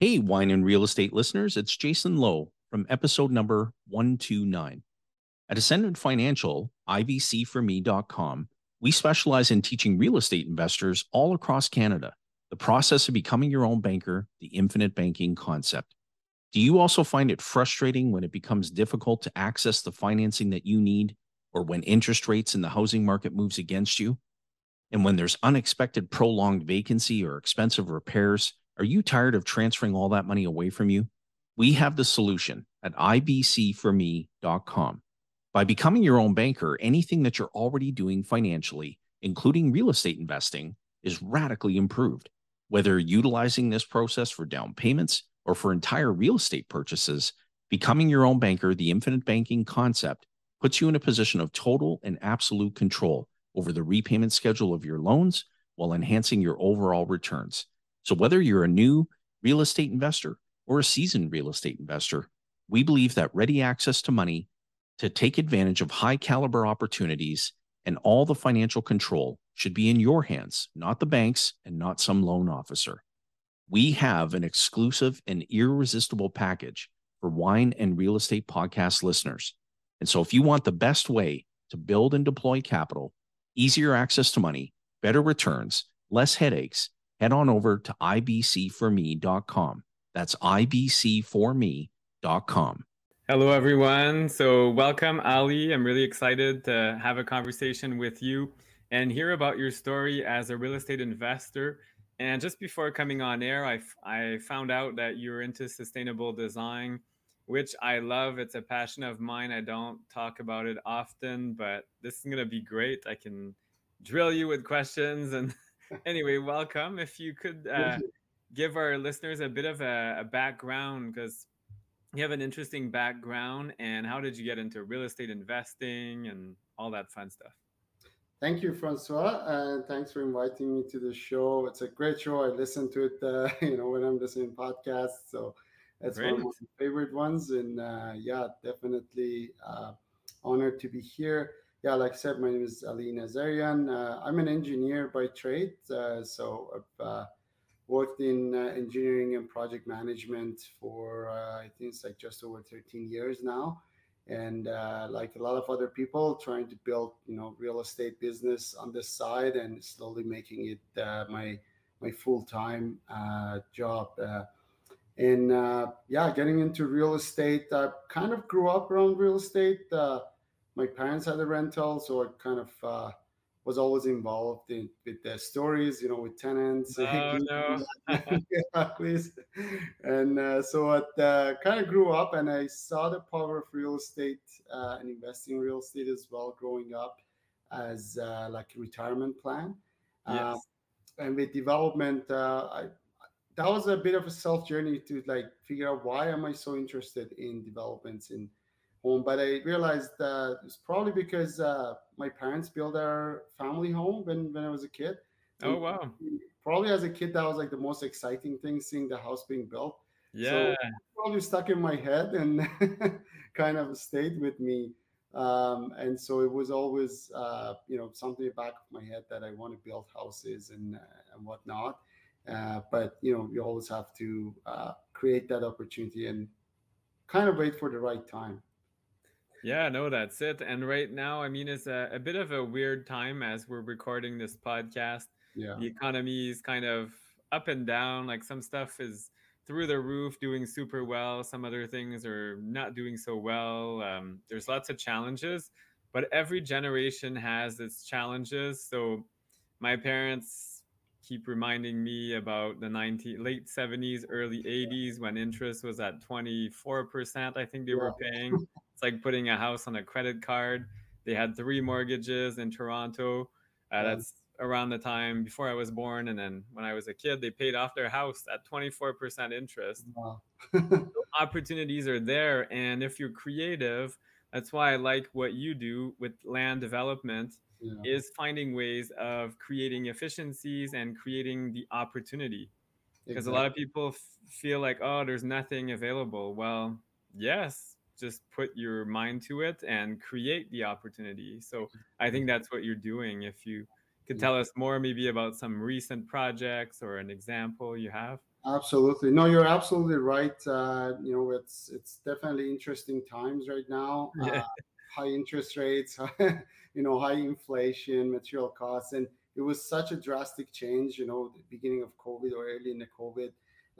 Hey, wine and real estate listeners, it's Jason Lowe from episode number 129. At Ascendant Financial, IBCforme.com, we specialize in teaching real estate investors all across Canada the process of becoming your own banker, the infinite banking concept. Do you also find it frustrating when it becomes difficult to access the financing that you need or when interest rates in the housing market moves against you? And when there's unexpected prolonged vacancy or expensive repairs, are you tired of transferring all that money away from you? We have the solution at ibcforme.com. By becoming your own banker, anything that you're already doing financially, including real estate investing, is radically improved. Whether utilizing this process for down payments or for entire real estate purchases, becoming your own banker, the infinite banking concept, puts you in a position of total and absolute control over the repayment schedule of your loans while enhancing your overall returns. So, whether you're a new real estate investor or a seasoned real estate investor, we believe that ready access to money to take advantage of high caliber opportunities and all the financial control should be in your hands, not the bank's and not some loan officer. We have an exclusive and irresistible package for wine and real estate podcast listeners. And so, if you want the best way to build and deploy capital, easier access to money, better returns, less headaches, head on over to ibcforme.com. That's ibcforme.com. Hello, everyone. So, welcome, Ali. I'm really excited to have a conversation with you and hear about your story as a real estate investor. And just before coming on air, I, I found out that you're into sustainable design, which I love. It's a passion of mine. I don't talk about it often, but this is going to be great. I can drill you with questions and anyway, welcome. If you could uh, give our listeners a bit of a, a background, because you have an interesting background, and how did you get into real estate investing and all that fun stuff? Thank you, Francois, and thanks for inviting me to the show. It's a great show. I listen to it, uh, you know, when I'm listening podcasts. So it's Great. one of my favorite ones, and uh, yeah, definitely uh, honored to be here yeah, like I said, my name is Ali Nazarian. Uh, I'm an engineer by trade. Uh, so I've uh, worked in uh, engineering and project management for, uh, I think it's like just over 13 years now. And uh, like a lot of other people, trying to build, you know, real estate business on this side and slowly making it my my full time job. and yeah, getting into real estate, I kind of grew up around real estate my parents had a rental, so I kind of uh, was always involved in with their stories, you know, with tenants. Oh, no. yeah, please. And uh, so I uh, kind of grew up, and I saw the power of real estate uh, and investing in real estate as well, growing up as uh, like a retirement plan. Yes. Um, and with development, uh, I that was a bit of a self journey to like figure out why am I so interested in developments in home. But I realized that it's probably because uh, my parents built our family home when, when I was a kid. Oh, wow. Probably as a kid, that was like the most exciting thing, seeing the house being built. Yeah. So probably stuck in my head and kind of stayed with me. Um, and so it was always, uh, you know, something in the back of my head that I want to build houses and, uh, and whatnot. Uh, but, you know, you always have to uh, create that opportunity and kind of wait for the right time. Yeah, no, that's it. And right now, I mean, it's a, a bit of a weird time as we're recording this podcast. Yeah. The economy is kind of up and down. Like some stuff is through the roof, doing super well. Some other things are not doing so well. Um, there's lots of challenges, but every generation has its challenges. So my parents keep reminding me about the 90 late 70s early 80s when interest was at 24% i think they were paying it's like putting a house on a credit card. They had three mortgages in Toronto. Uh, that's around the time before I was born. And then when I was a kid, they paid off their house at 24% interest. Wow. opportunities are there. And if you're creative, that's why I like what you do with land development yeah. is finding ways of creating efficiencies and creating the opportunity. Because exactly. a lot of people f- feel like, oh, there's nothing available. Well, yes, just put your mind to it and create the opportunity. So I think that's what you're doing. If you could tell us more maybe about some recent projects or an example you have. Absolutely. No, you're absolutely right. Uh, you know, it's it's definitely interesting times right now. Yeah. Uh, high interest rates, you know, high inflation, material costs, and it was such a drastic change. You know, the beginning of COVID or early in the COVID,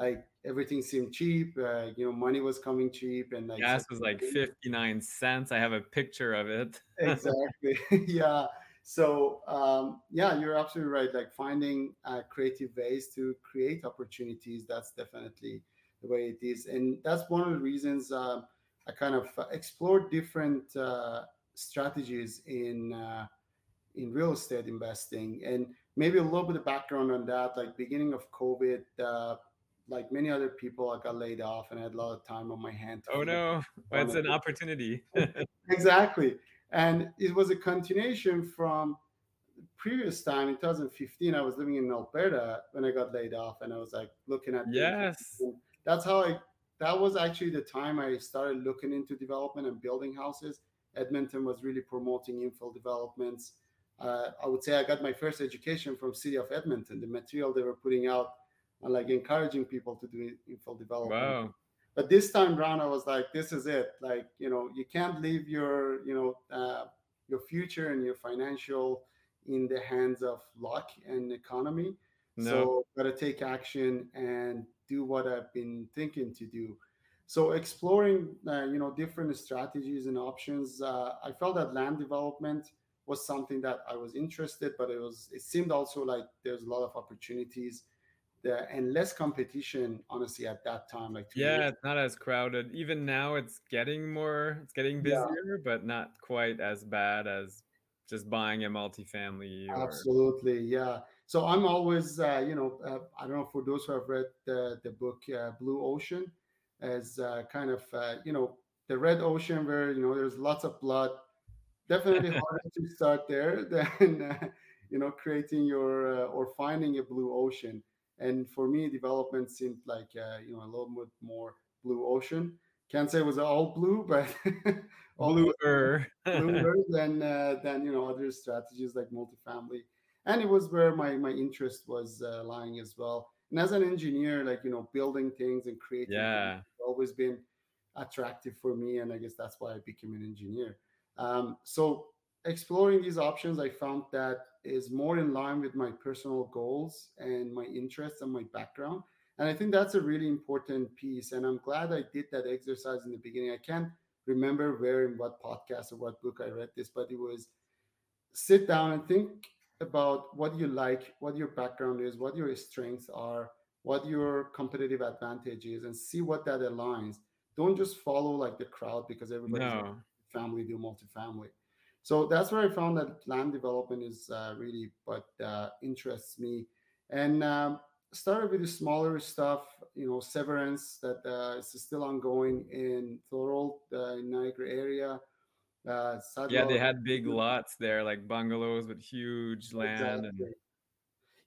like everything seemed cheap. Uh, you know, money was coming cheap, and like gas was like fifty nine cents. I have a picture of it. exactly. yeah. So um, yeah, you're absolutely right. Like finding uh, creative ways to create opportunities. That's definitely the way it is, and that's one of the reasons uh, I kind of explored different uh, strategies in uh, in real estate investing, and maybe a little bit of background on that. Like beginning of COVID, uh, like many other people, I got laid off and I had a lot of time on my hands. Oh no, it's an opportunity. exactly. And it was a continuation from previous time in 2015 i was living in alberta when i got laid off and i was like looking at yes. That's how i that was actually the time i started looking into development and building houses. Edmonton was really promoting infill developments. Uh, i would say i got my first education from city of edmonton the material they were putting out and like encouraging people to do infill development. Wow. But this time around i was like this is it. Like you know you can't leave your you know uh, your future and your financial in the hands of luck and economy. No. so gotta take action and do what i've been thinking to do. So exploring uh, you know different strategies and options uh, i felt that land development was something that i was interested but it was it seemed also like there's a lot of opportunities the, and less competition honestly at that time like yeah years. it's not as crowded even now it's getting more it's getting busier yeah. but not quite as bad as just buying a multifamily or... absolutely yeah so i'm always uh, you know uh, i don't know for those who have read the, the book uh, blue ocean as uh, kind of uh, you know the red ocean where you know there's lots of blood definitely harder to start there than uh, you know creating your or finding a blue ocean and for me, development seemed like uh, you know a little bit more blue ocean. Can't say it was all blue, but bluer, bluer than uh, than you know other strategies like multifamily. And it was where my my interest was uh, lying as well. And as an engineer, like you know, building things and creating, yeah, always been attractive for me, and I guess that's why I became an engineer. Um, so exploring these options, I found that is more in line with my personal goals and my interests and my background. And I think that's a really important piece. And I'm glad I did that exercise in the beginning. I can't remember where in what podcast or what book I read this, but it was sit down and think about what you like, what your background is, what your strengths are, what your competitive advantage is, and see what that aligns. Don't just follow like the crowd because everybody no. family do multifamily. So that's where I found that land development is uh, really what uh, interests me. And um, started with the smaller stuff, you know, Severance that uh, is still ongoing in Thorold, uh, in Niagara area. Uh, yeah, they had big lots there, like bungalows with huge land. Exactly. And...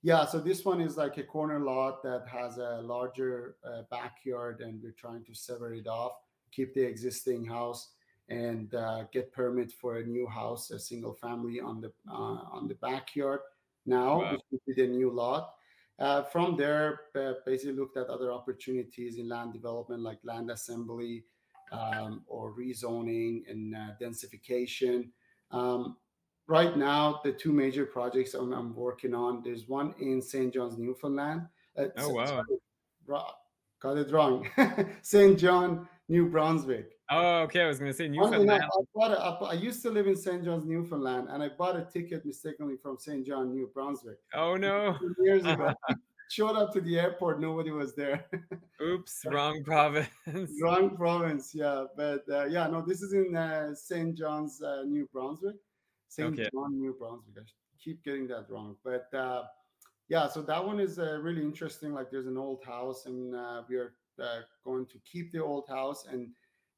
Yeah, so this one is like a corner lot that has a larger uh, backyard, and we're trying to sever it off, keep the existing house and uh, get permit for a new house, a single family on the uh, on the backyard now, wow. which would be the new lot. Uh, from there, uh, basically looked at other opportunities in land development, like land assembly um, or rezoning and uh, densification. Um, right now, the two major projects I'm, I'm, working on. There's one in St. John's, Newfoundland. Uh, oh wow! Sorry, got it wrong. St. John, New Brunswick. Oh, okay. I was going to say Newfoundland. I, bought a, I used to live in St. John's, Newfoundland, and I bought a ticket mistakenly from St. John, New Brunswick. Oh no! Years ago, showed up to the airport, nobody was there. Oops, wrong province. wrong province, yeah. But uh, yeah, no, this is in uh, St. John's, uh, New Brunswick. St. Okay. John, New Brunswick. I keep getting that wrong, but uh, yeah. So that one is uh, really interesting. Like, there's an old house, and uh, we are going to keep the old house and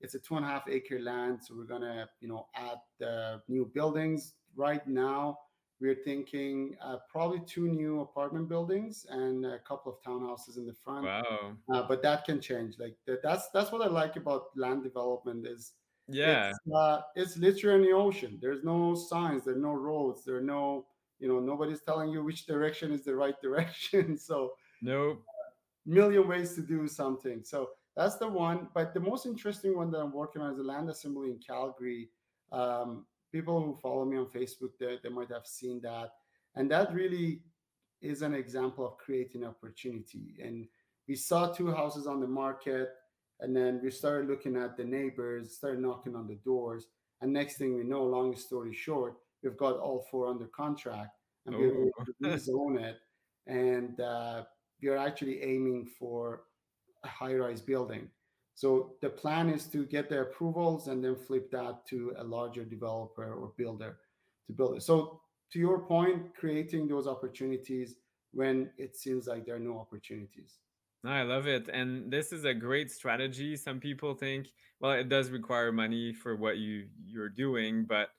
it's a two and a half acre land, so we're gonna, you know, add uh, new buildings. Right now, we're thinking uh, probably two new apartment buildings and a couple of townhouses in the front. Wow! Uh, but that can change. Like that's that's what I like about land development is yeah, it's, uh, it's literally in the ocean. There's no signs, there's no roads, there are no, you know, nobody's telling you which direction is the right direction. so nope million ways to do something. So that's the one. But the most interesting one that I'm working on is the land assembly in Calgary. Um, people who follow me on Facebook, they, they might have seen that. And that really is an example of creating opportunity. And we saw two houses on the market, and then we started looking at the neighbors, started knocking on the doors. And next thing we know, long story short, we've got all four under contract and we're able to rezone it. And uh, we are actually aiming for a high rise building. So the plan is to get the approvals and then flip that to a larger developer or builder to build it. So to your point, creating those opportunities when it seems like there are no opportunities. I love it. And this is a great strategy. Some people think, well, it does require money for what you you're doing, but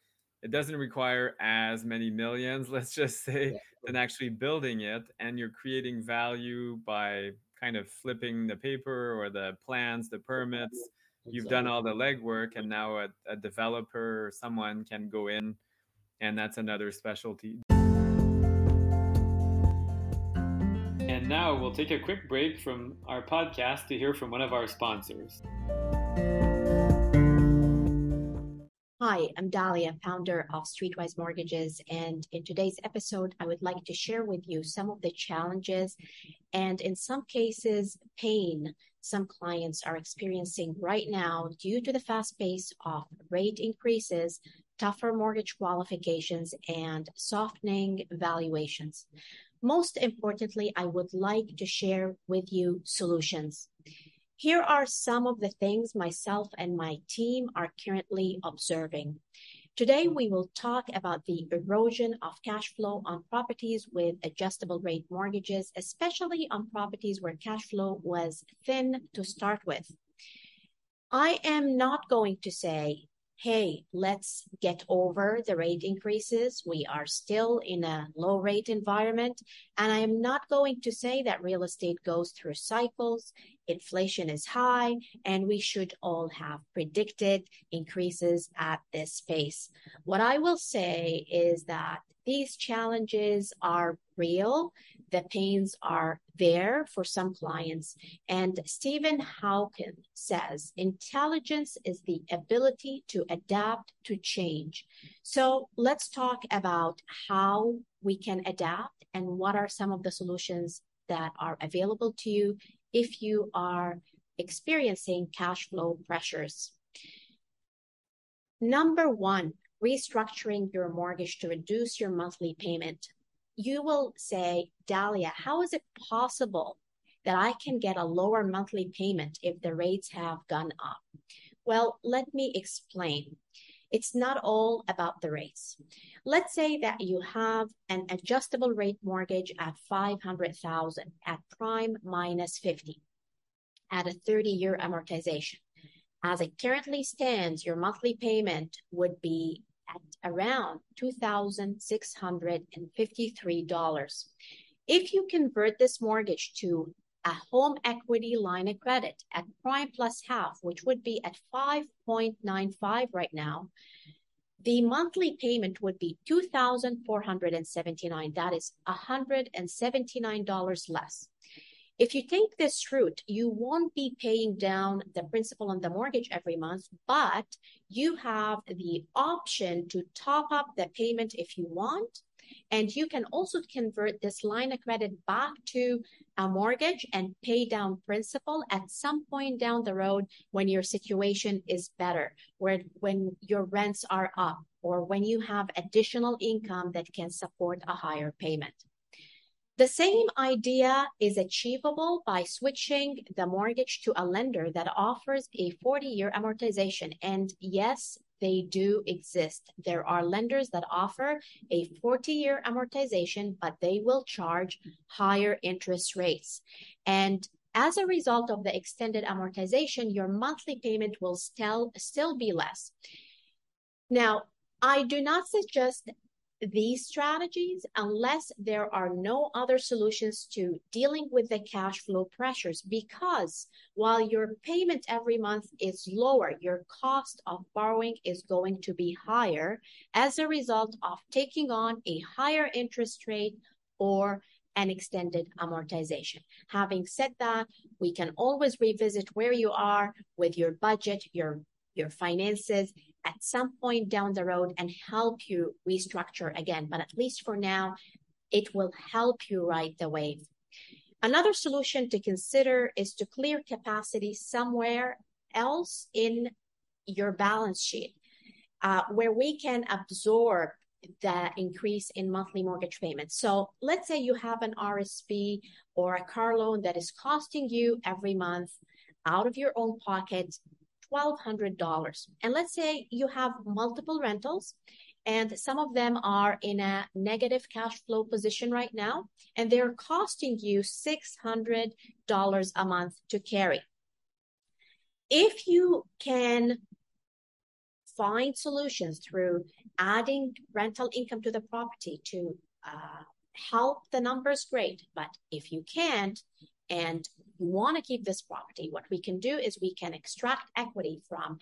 it doesn't require as many millions, let's just say, yeah. than actually building it. And you're creating value by kind of flipping the paper or the plans, the permits. Exactly. You've done all the legwork, and now a, a developer or someone can go in, and that's another specialty. And now we'll take a quick break from our podcast to hear from one of our sponsors. Hi, I'm Dahlia, founder of Streetwise Mortgages. And in today's episode, I would like to share with you some of the challenges and, in some cases, pain some clients are experiencing right now due to the fast pace of rate increases, tougher mortgage qualifications, and softening valuations. Most importantly, I would like to share with you solutions. Here are some of the things myself and my team are currently observing. Today, we will talk about the erosion of cash flow on properties with adjustable rate mortgages, especially on properties where cash flow was thin to start with. I am not going to say hey, let's get over the rate increases. We are still in a low rate environment. And I am not going to say that real estate goes through cycles, inflation is high, and we should all have predicted increases at this pace. What I will say is that these challenges are real the pains are there for some clients. And Stephen Hawking says intelligence is the ability to adapt to change. So let's talk about how we can adapt and what are some of the solutions that are available to you if you are experiencing cash flow pressures. Number one, restructuring your mortgage to reduce your monthly payment you will say, Dahlia, how is it possible that I can get a lower monthly payment if the rates have gone up? Well, let me explain. It's not all about the rates. Let's say that you have an adjustable rate mortgage at 500,000 at prime minus 50 at a 30 year amortization. As it currently stands, your monthly payment would be at around $2,653. If you convert this mortgage to a home equity line of credit at prime plus half, which would be at 5.95 right now, the monthly payment would be 2,479. That is $179 less. If you take this route, you won't be paying down the principal on the mortgage every month, but you have the option to top up the payment if you want. And you can also convert this line of credit back to a mortgage and pay down principal at some point down the road when your situation is better, where when your rents are up, or when you have additional income that can support a higher payment. The same idea is achievable by switching the mortgage to a lender that offers a 40 year amortization. And yes, they do exist. There are lenders that offer a 40 year amortization, but they will charge higher interest rates. And as a result of the extended amortization, your monthly payment will still, still be less. Now, I do not suggest these strategies unless there are no other solutions to dealing with the cash flow pressures because while your payment every month is lower your cost of borrowing is going to be higher as a result of taking on a higher interest rate or an extended amortization. Having said that, we can always revisit where you are with your budget, your your finances at some point down the road and help you restructure again. But at least for now, it will help you ride the wave. Another solution to consider is to clear capacity somewhere else in your balance sheet uh, where we can absorb the increase in monthly mortgage payments. So let's say you have an RSP or a car loan that is costing you every month out of your own pocket $1,200. And let's say you have multiple rentals and some of them are in a negative cash flow position right now, and they're costing you $600 a month to carry. If you can find solutions through adding rental income to the property to uh, help the numbers, great. But if you can't and you want to keep this property, what we can do is we can extract equity from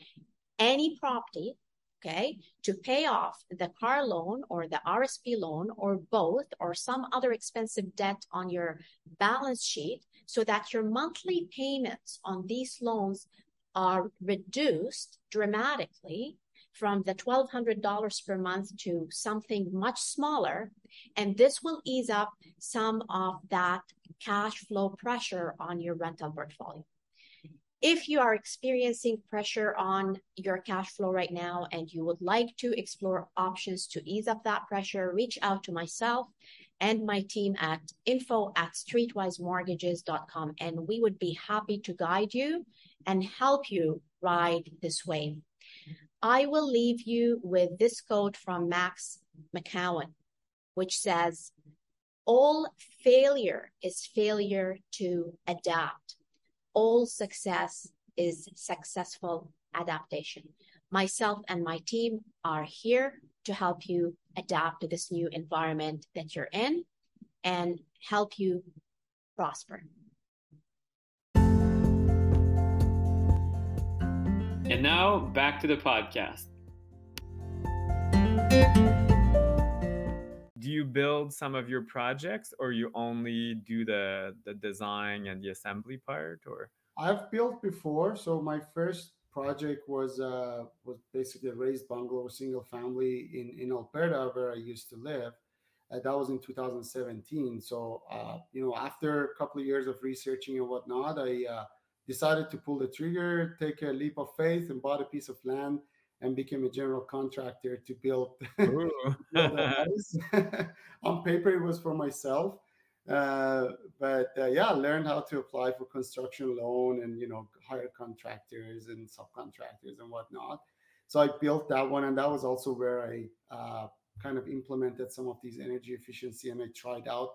any property, okay, to pay off the car loan or the RSP loan or both or some other expensive debt on your balance sheet so that your monthly payments on these loans are reduced dramatically from the $1,200 per month to something much smaller. And this will ease up some of that cash flow pressure on your rental portfolio. If you are experiencing pressure on your cash flow right now and you would like to explore options to ease up that pressure, reach out to myself and my team at info at streetwisemortgages.com and we would be happy to guide you and help you ride this wave. I will leave you with this quote from Max McKeown, which says, All failure is failure to adapt. All success is successful adaptation. Myself and my team are here to help you adapt to this new environment that you're in and help you prosper. And now back to the podcast. Do you build some of your projects or you only do the the design and the assembly part or I've built before. So my first project was uh, was basically a raised bungalow single family in in Alberta where I used to live. Uh, that was in 2017. So uh, you know, after a couple of years of researching and whatnot, I uh, decided to pull the trigger, take a leap of faith, and bought a piece of land and became a general contractor to build. On paper, it was for myself, uh, but uh, yeah, learned how to apply for construction loan and you know hire contractors and subcontractors and whatnot. So I built that one, and that was also where I uh, kind of implemented some of these energy efficiency, and I tried out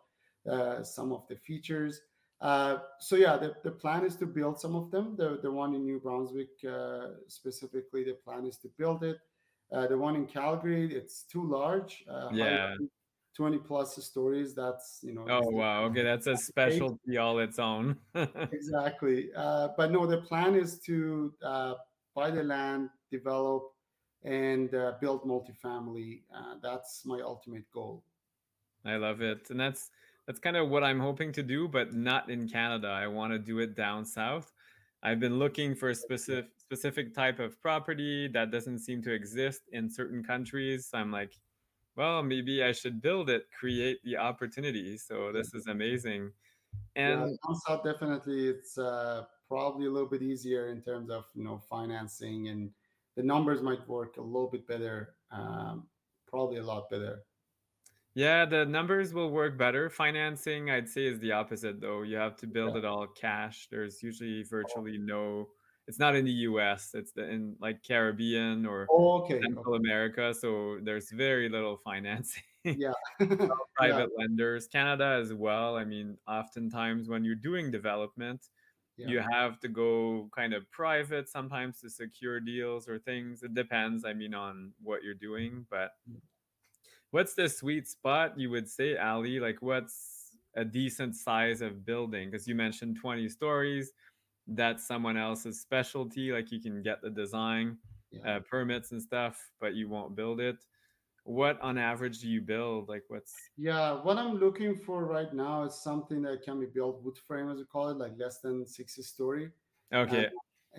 uh, some of the features. Uh, so yeah, the, the plan is to build some of them. The the one in New Brunswick uh, specifically, the plan is to build it. Uh, the one in Calgary, it's too large. Uh, yeah. 20 plus stories that's you know oh wow okay that's a specialty all its own exactly uh, but no the plan is to buy the land develop and build multifamily that's my ultimate goal i love it and that's that's kind of what I'm hoping to do, but not in Canada. I want to do it down south. I've been looking for a specific specific type of property that doesn't seem to exist in certain countries. I'm like, well, maybe I should build it, create the opportunity. So this is amazing. And yeah, down south, definitely, it's uh, probably a little bit easier in terms of you know financing, and the numbers might work a little bit better. Um, probably a lot better. Yeah, the numbers will work better. Financing, I'd say, is the opposite, though. You have to build yeah. it all cash. There's usually virtually no. It's not in the U.S. It's the, in like Caribbean or oh, okay. Central okay. America. So there's very little financing. Yeah, private yeah. lenders. Canada as well. I mean, oftentimes when you're doing development, yeah. you have to go kind of private sometimes to secure deals or things. It depends. I mean, on what you're doing, but mm what's the sweet spot you would say ali like what's a decent size of building because you mentioned 20 stories that's someone else's specialty like you can get the design yeah. uh, permits and stuff but you won't build it what on average do you build? Like what's yeah, what I'm looking for right now is something that can be built wood frame, as we call it, like less than 60 story. okay? Uh,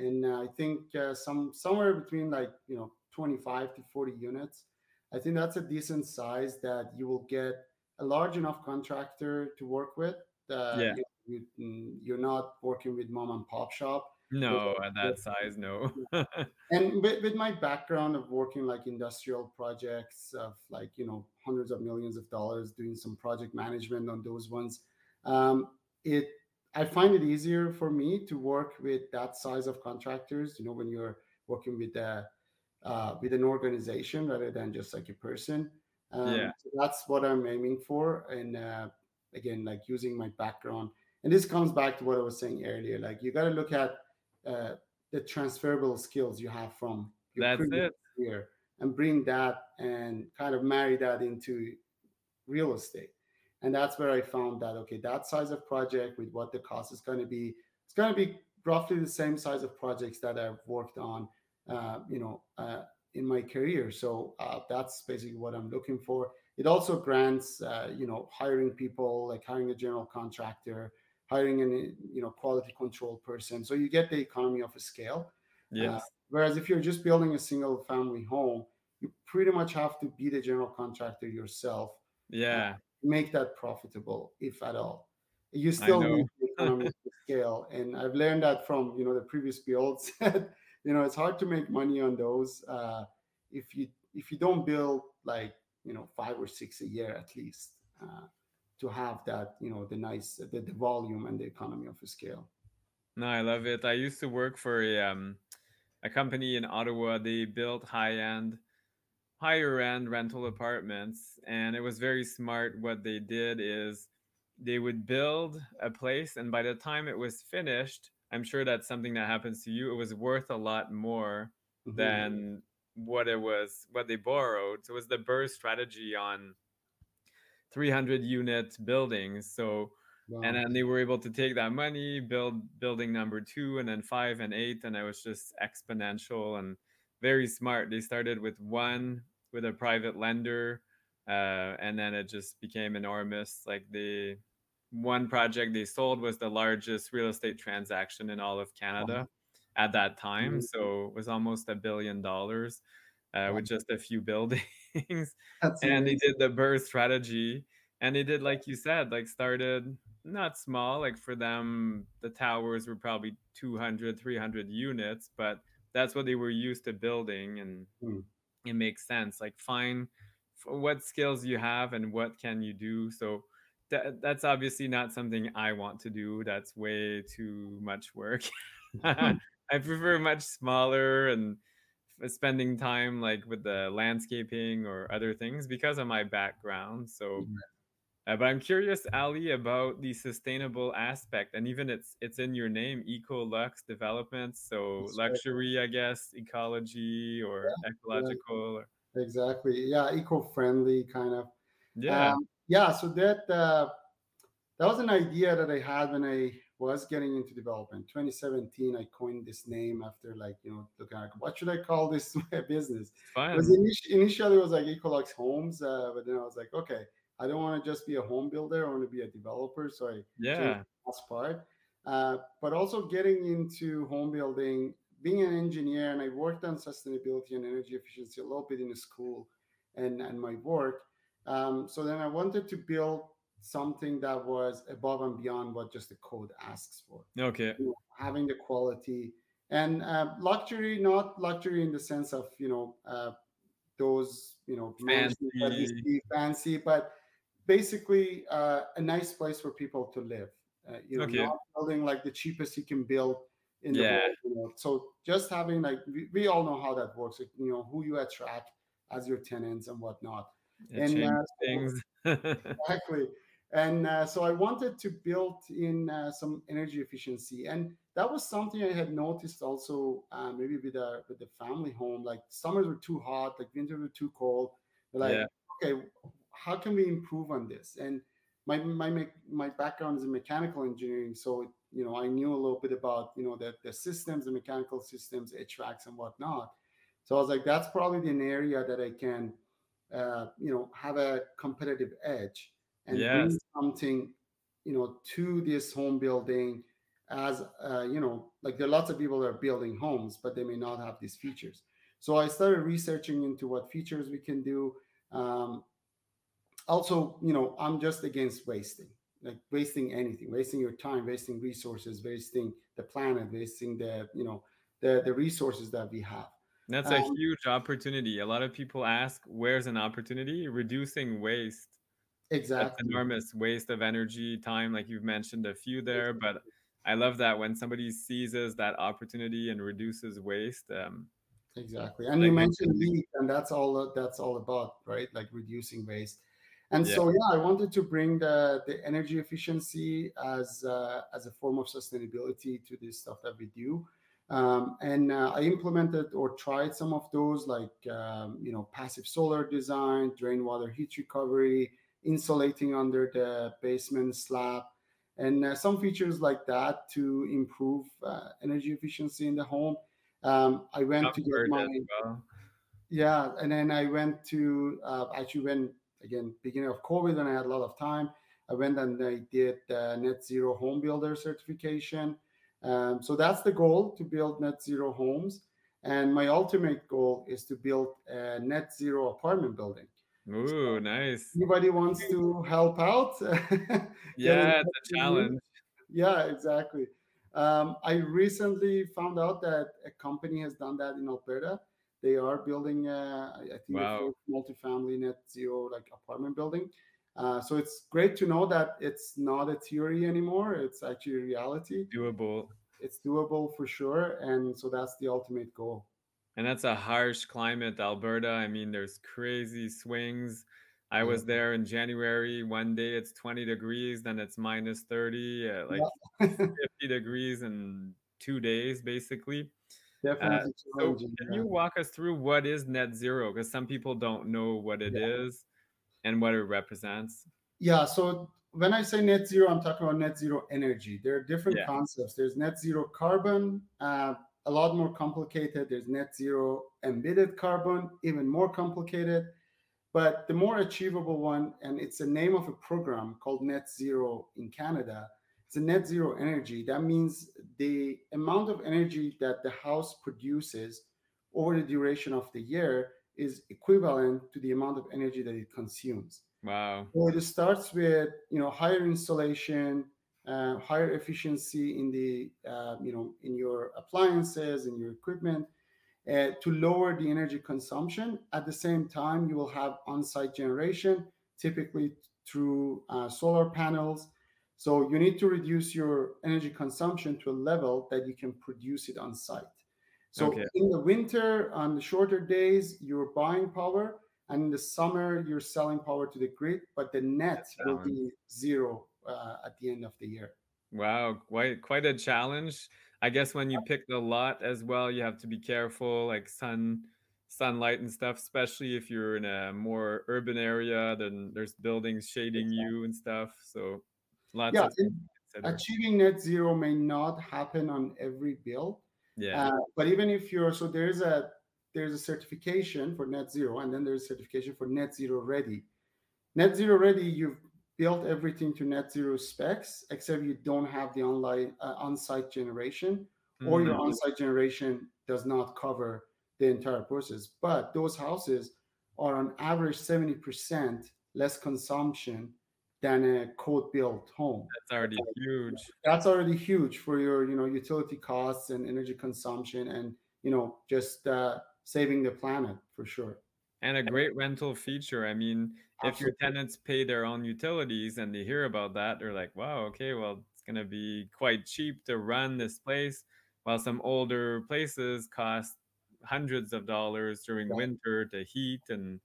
and uh, I think uh, some somewhere between like you know 25 to 40 units. I think that's a decent size that you will get a large enough contractor to work with. Yeah. you, you, you're not working with mom and pop shop. no, at that size, no. And with, with my background of working like industrial projects of like you know hundreds of millions of dollars, doing some project management on those ones, um, it I find it easier for me to work with that size of contractors. You know, when you're working with a uh, with an organization rather than just like a person. Um, Yeah. so that's what I'm aiming for. And uh, again, like using my background, and this comes back to what I was saying earlier. Like you got to look at uh, the transferable skills you have from your That's previous it. career and bring that and kind of marry that into real estate. And that's where I found that okay, that size of project with what the cost is going to be, it's going to be roughly the same size of projects that I've worked on, uh, you know, uh, in my career. So uh, that's basically what I'm looking for. It also grants, uh, you know, hiring people, like hiring a general contractor, hiring an, you know, quality control person. So you get the economy of a scale. yes. Whereas if you're just building a single family home, you pretty much have to be the general contractor yourself yeah. make that profitable, if at all. You still need the economies of scale, and I've learned that from you know the previous builds. you know, it's hard to make money on those uh, if you if you don't build like you know five or six a year at least uh, to have that you know the nice the, the volume and the economy of scale. No, I love it. I used to work for a um a company in Ottawa. They built high end, higher end rental apartments, and it was very smart. What they did is they would build a place, and by the time it was finished, I'm sure that's something that happens to you. It was worth a lot more Mhm. than what it was what they borrowed. So it was the BRRRR strategy on 300 unit buildings. So Wow. and then they were able to take that money build building number two and then five and eight and it was just exponential and very smart they started with one with a private lender uh, and then it just became enormous like the one project they sold was the largest real estate transaction in all of canada at that time Mhm. so it was almost a billion dollars uh, Wow. with just a few buildings That's and they did the BRRRR strategy and they did like you said like started not small like for them the towers were probably 200 300 units but that's what they were used to building and Hmm. it makes sense like find what skills you have and what can you do so that, that's obviously not something i want to do that's way too much work. I prefer much smaller and spending time like with the landscaping or other things because of my background so uh, but i'm curious ali about the sustainable aspect and even it's it's in your name eco lux development so That's right. luxury i guess ecology or ecological or, exactly yeah eco-friendly kind of. Yeah. Um, yeah, so that uh, that was an idea that I had when I was getting into development. 2017, I coined this name after like you know looking at what should I call this business. It fun was init- initially it was like Ecolux Homes, uh, but then I was like, okay, I don't want to just be a home builder. I want to be a developer. So I yeah last part. Uh, but also getting into home building, being an engineer, and I worked on sustainability and energy efficiency a little bit in school and, and my work. Um, so then I wanted to build something that was above and beyond what just the code asks for. okay You know, having the quality and uh, luxury, not luxury in the sense of you know uh, those you know Fancy. fancy, but basically uh, a nice place for people to live. Uh, you know, Okay. not building like the cheapest you can build in the Yeah. world. You know? So just having like we, we all know how that works. Like, you know who you attract as your tenants and whatnot. And, uh, things Exactly. And uh, so I wanted to build in uh, some energy efficiency, and that was something I had noticed also uh, maybe with a with the family home. Like summers were too hot, like winters were too cold. Like, Yeah. okay, how can we improve on this? And my my my background is in mechanical engineering, so you know I knew a little bit about you know the the systems, the mechanical systems, HVACs, and whatnot. So I was like, that's probably an area that I can uh, you know have a competitive edge and Yes. bring something you know to this home building as uh, you know like there are lots of people that are building homes but they may not have these features. So i started researching into what features we can do. Um, also you know i'm just against wasting like wasting anything wasting your time wasting resources wasting the planet wasting the you know the the resources that we have That's a Um, huge opportunity. A lot of people ask, where's an opportunity? Reducing waste. That's exactly enormous waste of energy, time, like you've mentioned a few there. But I love that when somebody seizes that opportunity and reduces waste. Um, exactly and like you you mentioned LEED and that's all that's all about right like reducing waste and Yeah. so yeah i wanted to bring the the energy efficiency as uh, as a form of sustainability to this stuff that we do um, and uh, i implemented or tried some of those like um, you know passive solar design drain water heat recovery insulating under the basement slab and uh, some features like that to improve uh, energy efficiency in the home. Um, i went to get my well. yeah and then i went to uh, actually went again beginning of covid and i had a lot of time. I went and i did the net zero home builder certification um, so that's the goal to build net zero homes. And my ultimate goal is to build a net zero apartment building. Ooh, nice. anybody wants to help out? Yeah, it's a challenge. yeah exactly. Um, i recently found out that a company has done that in alberta. They are building uh, i think Wow. multifamily net zero like apartment building uh, so it's great to know that it's not a theory anymore it's actually a reality Doable. it's doable for sure and so that's the ultimate goal And that's a harsh climate, Alberta. I mean, there's crazy swings. I was there in January. One day it's 20 degrees, then it's minus 30, uh, like Yeah. 50 degrees in two days, basically. definitely So, can you walk us through what is net zero? Because some people don't know what it is and what it represents. Yeah. So when I say net zero, I'm talking about net zero energy. There are different Yeah. concepts. There's net zero carbon, uh, a lot more complicated. There's net zero emitted carbon, even more complicated. But the more achievable one, and it's the name of a program called Net Zero in Canada. It's a net zero energy. That means the amount of energy that the house produces over the duration of the year is equivalent to the amount of energy that it consumes. Wow. So it starts with you know higher insulation, uh, higher efficiency in the uh, you know in your appliances and your equipment uh, to lower the energy consumption. At the same time, you will have on-site generation, typically through uh, solar panels. So you need to reduce your energy consumption to a level that you can produce it on site. So Okay. in the winter, on the shorter days, you're buying power, and in the summer, you're selling power to the grid, but the net will be zero uh, at the end of the year. Wow, quite quite a challenge. I guess when you pick the lot as well, you have to be careful, like sun, sunlight and stuff, especially if you're in a more urban area, then there's buildings shading you and stuff. So lots Yeah, of things and to consider. achieving net zero may not happen on every build, Yeah. Uh, but even if you're so there's a there's a certification for net zero and then there's certification for net zero ready net zero ready you've built everything to net zero specs except you don't have the online uh, on-site generation or your Mhm. on-site generation does not cover the entire process but those houses are on average 70% less consumption than a code built home That's already huge. that's already huge for your you know utility costs and energy consumption and you know just uh, saving the planet for sure And a great rental feature. I mean, if your tenants pay their own utilities and they hear about that, they're like, wow, okay, well, it's going to be quite cheap to run this place, while some older places cost hundreds of dollars during Right. winter to heat and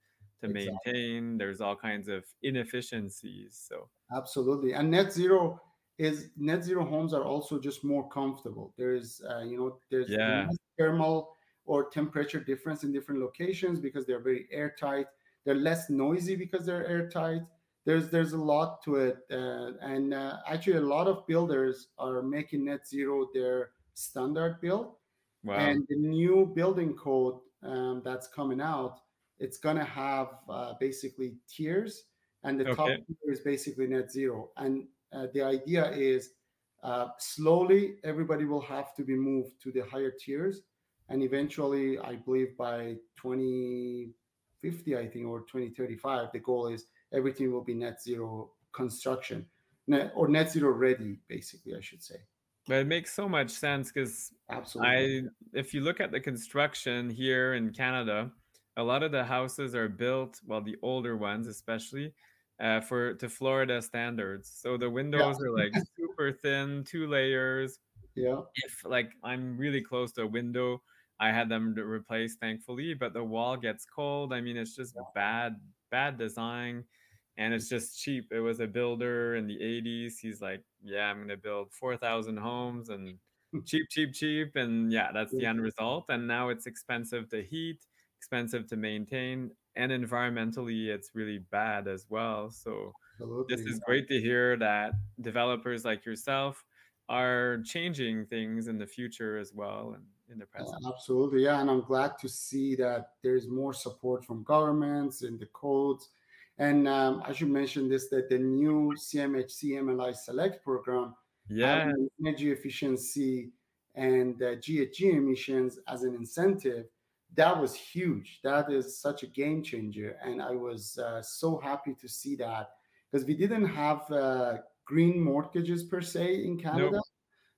to Exactly. maintain. There's all kinds of inefficiencies. So, absolutely and net zero is net zero homes are also just more comfortable there's uh, you know there's Yeah. thermal or temperature difference in different locations because they're very airtight they're less noisy because they're airtight there's there's a lot to it uh, and uh, actually a lot of builders are making net zero their standard build wow. And the new building code um, that's coming out it's going to have uh, basically tiers, and the okay. top tier is basically net zero. And uh, the idea is uh, slowly everybody will have to be moved to the higher tiers, and eventually, I believe by 2050, I think, or 2035, the goal is everything will be net zero construction, net, or net zero ready, basically, I should say. But it makes so much sense because I, if you look at the construction here in Canada, a lot of the houses are built, well, the older ones especially, uh, for to Florida standards. So the windows yeah. are like super thin, two layers. Yeah. If like I'm really close to a window, I had them replaced, thankfully, but the wall gets cold. I mean, it's just yeah. bad, bad design and it's just cheap. It was a builder in the 80s. He's like, yeah, I'm going to build 4,000 homes and cheap, cheap, cheap. And yeah, that's the end result. And now it's expensive to heat, expensive to maintain, and environmentally, it's really bad as well. So Absolutely. this is great to hear that developers like yourself are changing things in the future as well and in the present. absolutely. Yeah. And I'm glad to see that there's more support from governments in the codes and um, I should mention this that the new CMHC MLI Select program, yeah, energy efficiency and uh, GHG emissions as an incentive, that was huge. That is such a game changer, and I was uh, so happy to see that because we didn't have uh, green mortgages per se in Canada. Nope.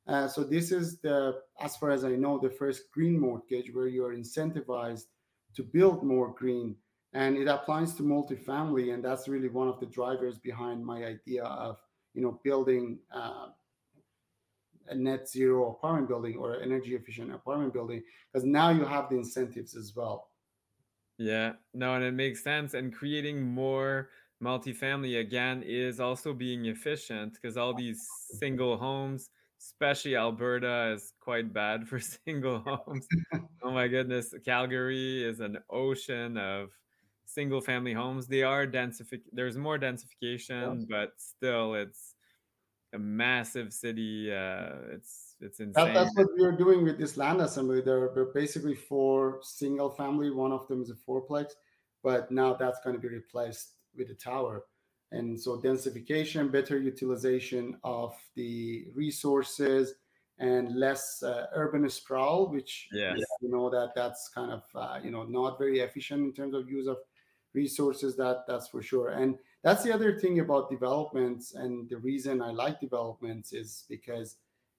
Uh, so this is the, as far as I know, the first green mortgage where you are incentivized to build more green and it applies to multifamily and that's really one of the drivers behind my idea of you know building uh, a net zero apartment building or an energy efficient apartment building because now you have the incentives as well yeah no and it makes sense and creating more multifamily again is also being efficient because all these single homes especially alberta is quite bad for single homes oh my goodness calgary is an ocean of single family homes. They are densific. There's more densification, yes. but still, it's a massive city. Uh, it's it's insane. That, that's what we are doing with this land assembly. There are basically four single family. One of them is a fourplex, but now that's going to be replaced with a tower. And so densification, better utilization of the resources, and less uh, urban sprawl, which yes. you know that that's kind of uh, you know not very efficient in terms of use of resources that that's for sure and that's the other thing about developments and the reason i like developments is because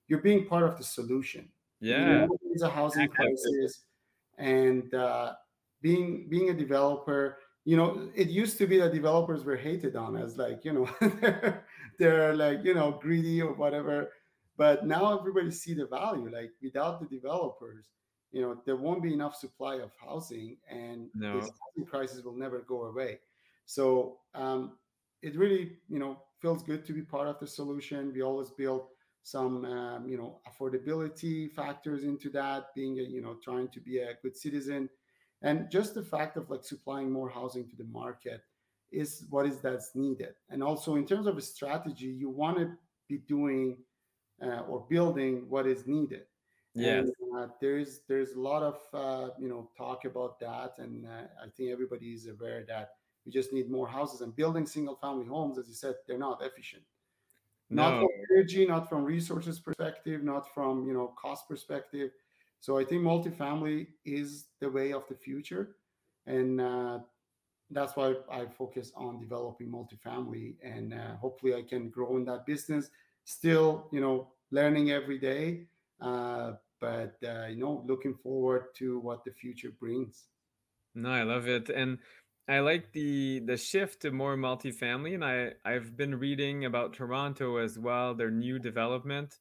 you're being part of the solution. Yeah. you there's a housing crisis and uh, being being a developer you know it used to be that developers were hated on as like you know they're, they're like you know greedy or whatever. But now everybody see the value like without the developers you know there won't be enough supply of housing and no. this housing crisis will never go away so um, it really you know feels good to be part of the solution. We always build some um, you know affordability factors into that being a you know trying to be a good citizen. And just the fact of like supplying more housing to the market is what is that's needed. And also in terms of a strategy you want to be doing uh, or building what is needed. Yeah uh, there's there's a lot of uh, you know talk about that. And uh, i think everybody is aware that we just need more houses and building single family homes as you said they're not efficient. No. not from energy not from resources perspective not from you know cost perspective. So i think multifamily is the way of the future. And uh, that's why i focus on developing multifamily and uh, hopefully i can grow in that business. Still you know learning every day uh, but uh, you know looking forward to what the future brings. No i love it. And i like the the shift to more multifamily and i i've been reading about toronto as well their new development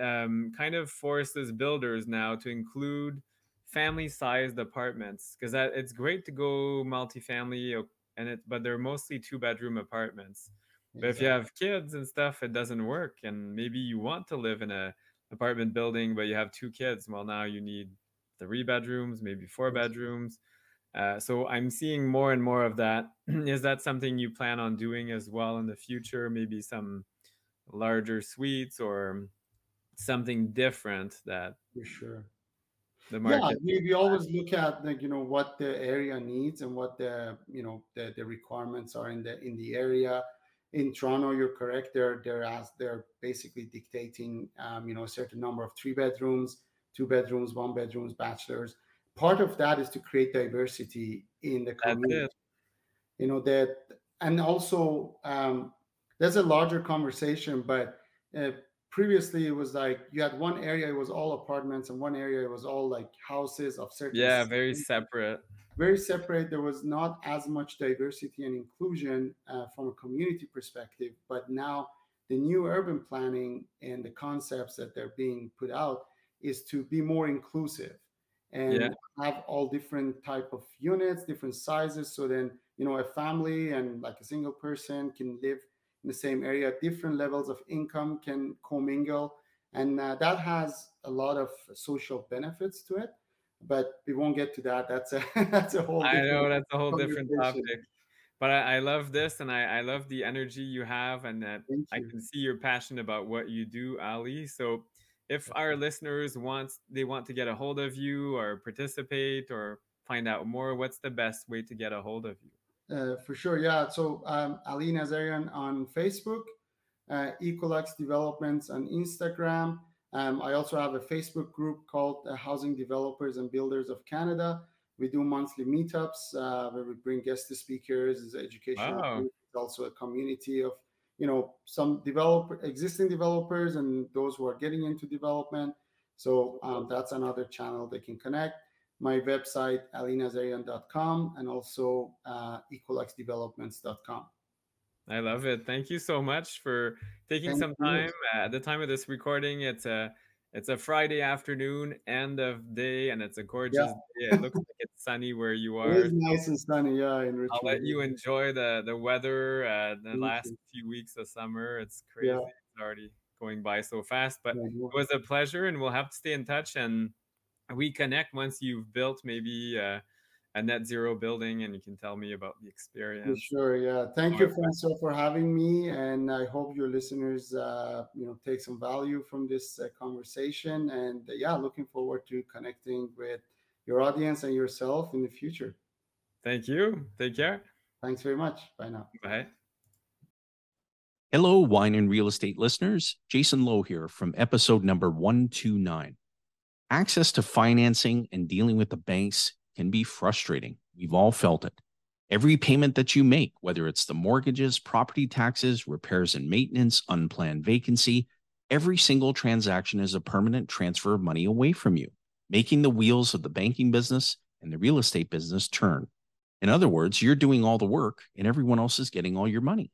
um, kind of forces builders now to include family sized apartments because that it's great to go multifamily and it but they're mostly two bedroom apartments but if you have kids and stuff it doesn't work and maybe you want to live in a apartment building, but you have two kids. Well, now you need three bedrooms, maybe four bedrooms. Uh, so I'm seeing more and more of that. Is that something you plan on doing as well in the future? Maybe some larger suites or something different that for sure the market? Yeah, we, we always look at like you know what the area needs and what the you know the, the requirements are in the in the area. In Toronto, you're correct. They're they're as they're basically dictating um, you know a certain number of three bedrooms, two bedrooms, one bedrooms, bachelors. Part of that is to create diversity in the community. You know that, and also um, there's a larger conversation, but uh, previously it was like you had one area it was all apartments and one area it was all like houses of certain yeah very separate. Very separate. There was not as much diversity and inclusion uh, from a community perspective but now the new urban planning and the concepts that they're being put out is to be more inclusive and yeah. have all different type of units different sizes so then you know a family and like a single person can live in the same area, different levels of income can commingle, and uh, that has a lot of social benefits to it. But we won't get to that. That's a that's a whole. I know that's a whole different topic. But I, I, love this, and I, I love the energy you have, and that I can see you're passionate about what you do, Ali. So, if our listeners want they want to get a hold of you or participate or find out more, what's the best way to get a hold of you? Uh, for sure, yeah. So um, Ali Nazarian on Facebook, uh, Ecolux Developments on Instagram. Um, I also have a Facebook group called uh, Housing Developers and Builders of Canada. We do monthly meetups uh, where we bring guest speakers. It's educational. Wow. It's also a community of you know some developer existing developers and those who are getting into development. So um, that's another channel they can connect my website, alinazarian.com, and also uh, ecoluxdevelopments.com. I love it. Thank you so much for taking Thank some time. Uh, at the time of this recording, it's a it's a Friday afternoon, end of day, and it's a gorgeous yeah. day. It looks like sunny where you are. It is nice and sunny, yeah. In Richmond. I'll let you enjoy the the weather. Uh, the Thank last you. few weeks of summer, it's crazy. Yeah. It's already going by so fast, but yeah. it was a pleasure, and we'll have to stay in touch and we connect once you've built maybe uh, a net zero building and you can tell me about the experience. For sure, yeah. Thank you, Francois, for having me, and I hope your listeners, uh, you know, take some value from this uh, conversation. And uh, yeah, looking forward to connecting with your audience and yourself in the future. Thank you. Take care. Thanks very much. Bye now. Bye. Hello, wine and real estate listeners. Jason Lowe here from episode number 129. Access to financing and dealing with the banks can be frustrating. We've all felt it. Every payment that you make, whether it's the mortgages, property taxes, repairs and maintenance, unplanned vacancy, every single transaction is a permanent transfer of money away from you, making the wheels of the banking business and the real estate business turn. In other words, you're doing all the work and everyone else is getting all your money.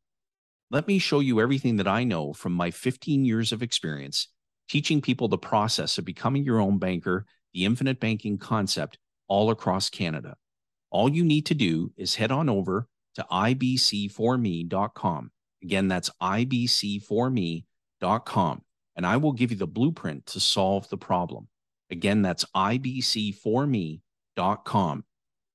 Let me show you everything that I know from my 15 years of experience teaching people the process of becoming your own banker, the infinite banking concept all across Canada. All you need to do is head on over to ibc4me.com. Again, that's ibc4me.com, and I will give you the blueprint to solve the problem. Again, that's ibc4me.com.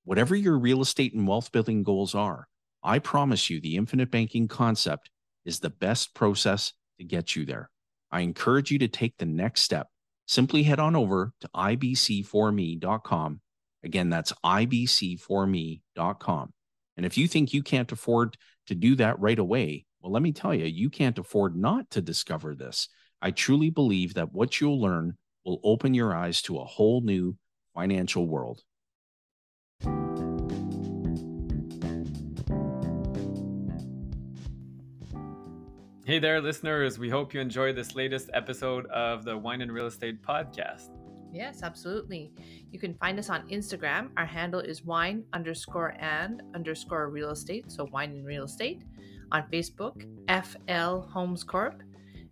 Whatever your real estate and wealth building goals are, I promise you the infinite banking concept is the best process to get you there. I encourage you to take the next step. Simply head on over to ibc4me.com. Again, that's ibc4me.com. And if you think you can't afford to do that right away, well, let me tell you, you can't afford not to discover this. I truly believe that what you'll learn will open your eyes to a whole new financial world. Hey there, listeners. We hope you enjoyed this latest episode of the Wine and Real Estate Podcast. Yes, absolutely. You can find us on Instagram. Our handle is wine underscore and underscore real estate. So wine and real estate. On Facebook, FL Homes Corp.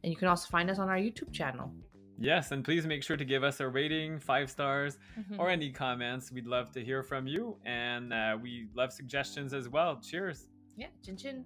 And you can also find us on our YouTube channel. Yes, and please make sure to give us a rating, five stars, mm-hmm. or any comments. We'd love to hear from you. And uh, we love suggestions as well. Cheers. Yeah, chin chin.